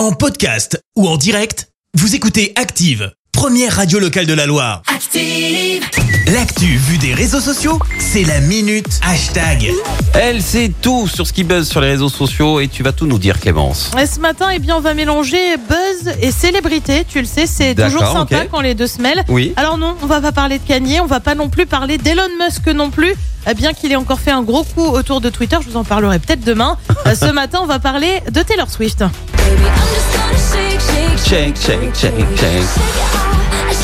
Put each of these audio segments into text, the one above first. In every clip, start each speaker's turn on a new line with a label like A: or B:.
A: En podcast ou en direct, vous écoutez Active, première radio locale de la Loire.
B: Active.
A: L'actu vue des réseaux sociaux, c'est la minute hashtag.
C: Elle sait tout sur ce qui buzz sur les réseaux sociaux et tu vas tout nous dire Clémence.
D: Et ce matin, eh bien, on va mélanger buzz et célébrité. Tu le sais, c'est toujours
C: D'accord,
D: sympa
C: ok.
D: quand les deux se mêlent.
C: Oui.
D: Alors non, on va pas parler de Kanye, on va pas non plus parler d'Elon Musk non plus. eh Bien qu'il ait encore fait un gros coup autour de Twitter, je vous en parlerai peut-être demain. Euh, ce matin, on va parler de Taylor Swift.
B: Baby, I'm just gonna shake, shake,
C: Shake, shake, shake, shake.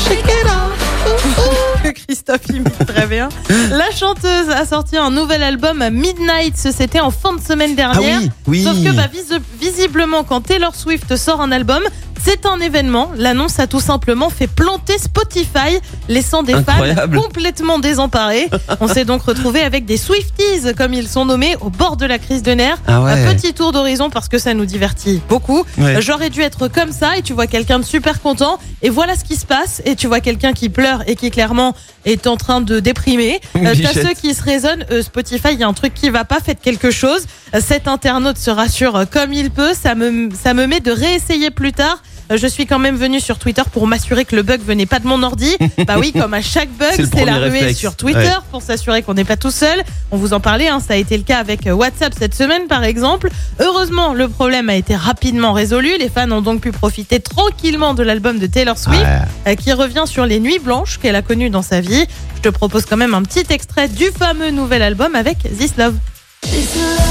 B: shake it off.
D: que Christophe imite très bien. La chanteuse a sorti un nouvel album à Midnight, c'était en fin de semaine dernière.
C: Ah oui, oui.
D: Sauf que bah, vis- visiblement, quand Taylor Swift sort un album, c'est un événement. L'annonce a tout simplement fait planter Spotify, laissant des
C: Incroyable.
D: fans complètement désemparés. On s'est donc retrouvé avec des Swifties, comme ils sont nommés, au bord de la crise de nerfs.
C: Ah ouais.
D: Un petit tour d'horizon parce que ça nous divertit beaucoup.
C: Ouais.
D: J'aurais dû être comme ça et tu vois quelqu'un de super content et voilà ce qui se passe et tu vois quelqu'un qui pleure et qui clairement est en train de déprimer. Euh, T'as ceux qui se raisonnent, euh, Spotify, il y a un truc qui va pas, faites quelque chose. Cet internaute se rassure euh, comme il peut, ça me, ça me met de réessayer plus tard. Euh, Je suis quand même venu sur Twitter pour m'assurer que le bug venait pas de mon ordi. bah oui, comme à chaque bug,
C: C'est
D: la ruée
C: réflexe.
D: sur Twitter
C: Ouais.
D: pour s'assurer qu'on n'est pas tout seul. On vous en parlait, hein, ça a été le cas avec euh, WhatsApp cette semaine par exemple. Heureusement, le problème a été rapidement résolu. Les fans ont donc pu profiter tranquillement de l'album de Taylor Swift
C: Ouais.
D: euh, qui revient sur les nuits blanches qu'elle a connues dans sa vie. Je te propose quand même un petit extrait du fameux nouvel album avec This Love.
B: This love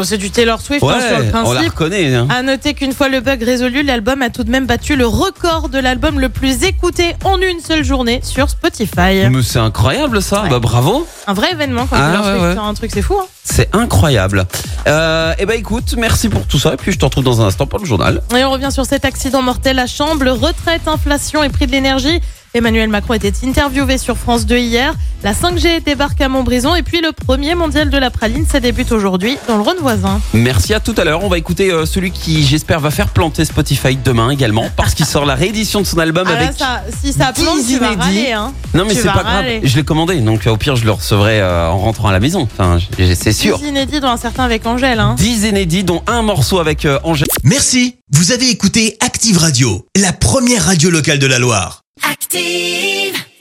D: Bon, c'est du Taylor Swift hein, sur le
C: Ouais, on la
D: principe.
C: reconnaît. hein.
D: À noter qu'une fois le bug résolu, l'album a tout de même battu le record de l'album le plus écouté en une seule journée sur Spotify.
C: Mais c'est incroyable ça. Bah bravo.
D: Un vrai événement quand
C: Ah,
D: Taylor Swift sort un truc, c'est fou. Hein
C: C'est incroyable. Euh, et ben écoute, merci pour tout ça et puis je te retrouve dans un instant pour le journal.
D: Et on revient sur cet accident mortel à Chambre, retraite, inflation et prix de l'énergie. Emmanuel Macron était interviewé sur France 2 hier. La 5G débarque à Montbrison et puis le premier mondial de la praline, ça débute aujourd'hui dans le Rhône voisin.
C: Merci à tout à l'heure. On va écouter euh, celui qui j'espère va faire planter Spotify demain également parce qu'il sort la réédition de son album
D: Ah là,
C: avec
D: ça, si ça
C: 10
D: plante, tu vas
C: inédits.
D: râler. Hein.
C: Non mais c'est pas grave, je l'ai commandé donc euh, au pire je le recevrai euh, en rentrant à la maison. Enfin, c'est sûr.
D: 10 inédits, dont un certain avec Angèle. Hein.
C: 10 inédits dont un morceau avec Angèle.
A: Merci, vous avez écouté Active Radio, la première radio locale de la Loire.
B: Active.